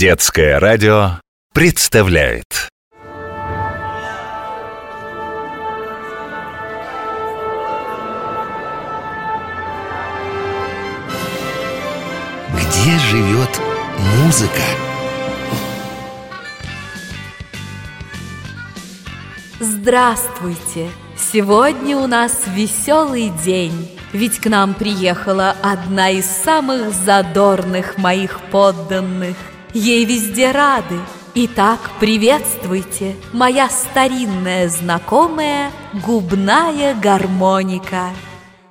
Детское радио представляет Где живет музыка? Здравствуйте! Сегодня у нас веселый день, ведь к нам приехала одна из самых задорных моих подданных. Ей везде рады. Итак, приветствуйте, моя старинная знакомая губная гармоника.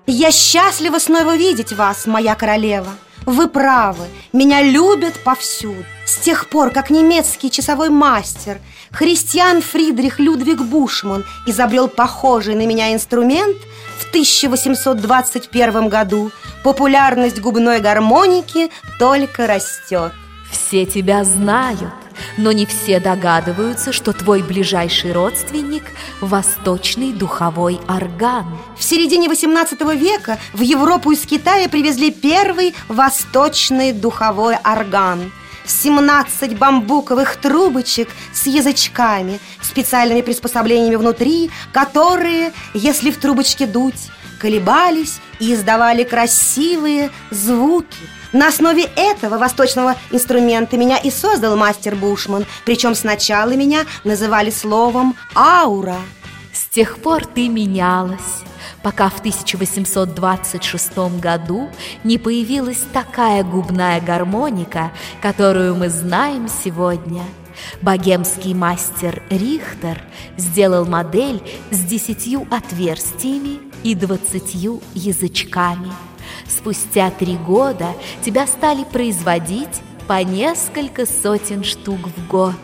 Я счастлива снова видеть вас, моя королева. Вы правы, меня любят повсюду. С тех пор, как немецкий часовой мастер Христиан Фридрих Людвиг Бушман изобрел похожий на меня инструмент в 1821 году, популярность губной гармоники только растет. Все тебя знают, но не все догадываются, что твой ближайший родственник – восточный духовой орган. В середине 18 века в Европу из Китая привезли первый восточный духовой орган – 17 бамбуковых трубочек с язычками, специальными приспособлениями внутри, которые, если в трубочке дуть, колебались и издавали красивые звуки. На основе этого восточного инструмента меня и создал мастер Бушман, причем сначала меня называли словом «аура». С тех пор ты менялась, пока в 1826 году не появилась такая губная гармоника, которую мы знаем сегодня. Богемский мастер Рихтер сделал модель с десятью отверстиями и двадцатью язычками. Спустя три года тебя стали производить по несколько сотен штук в год.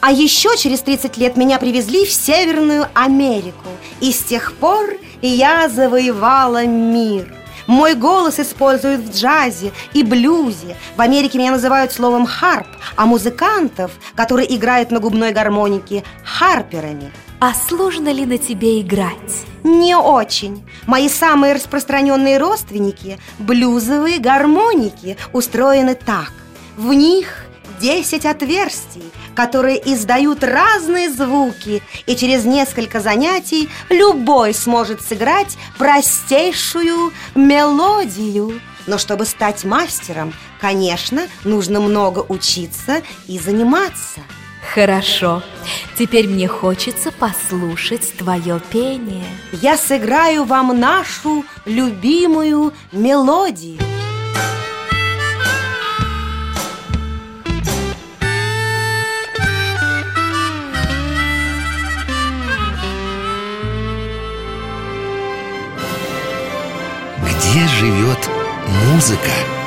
А еще через 30 лет меня привезли в Северную Америку И с тех пор я завоевала мир мой голос используют в джазе и блюзе. В Америке меня называют словом «харп», а музыкантов, которые играют на губной гармонике, «харперами». А сложно ли на тебе играть? Не очень. Мои самые распространенные родственники – блюзовые гармоники, устроены так. В них 10 отверстий, которые издают разные звуки, и через несколько занятий любой сможет сыграть простейшую мелодию. Но чтобы стать мастером, конечно, нужно много учиться и заниматься. Хорошо, теперь мне хочется послушать твое пение. Я сыграю вам нашу любимую мелодию. Где живет музыка?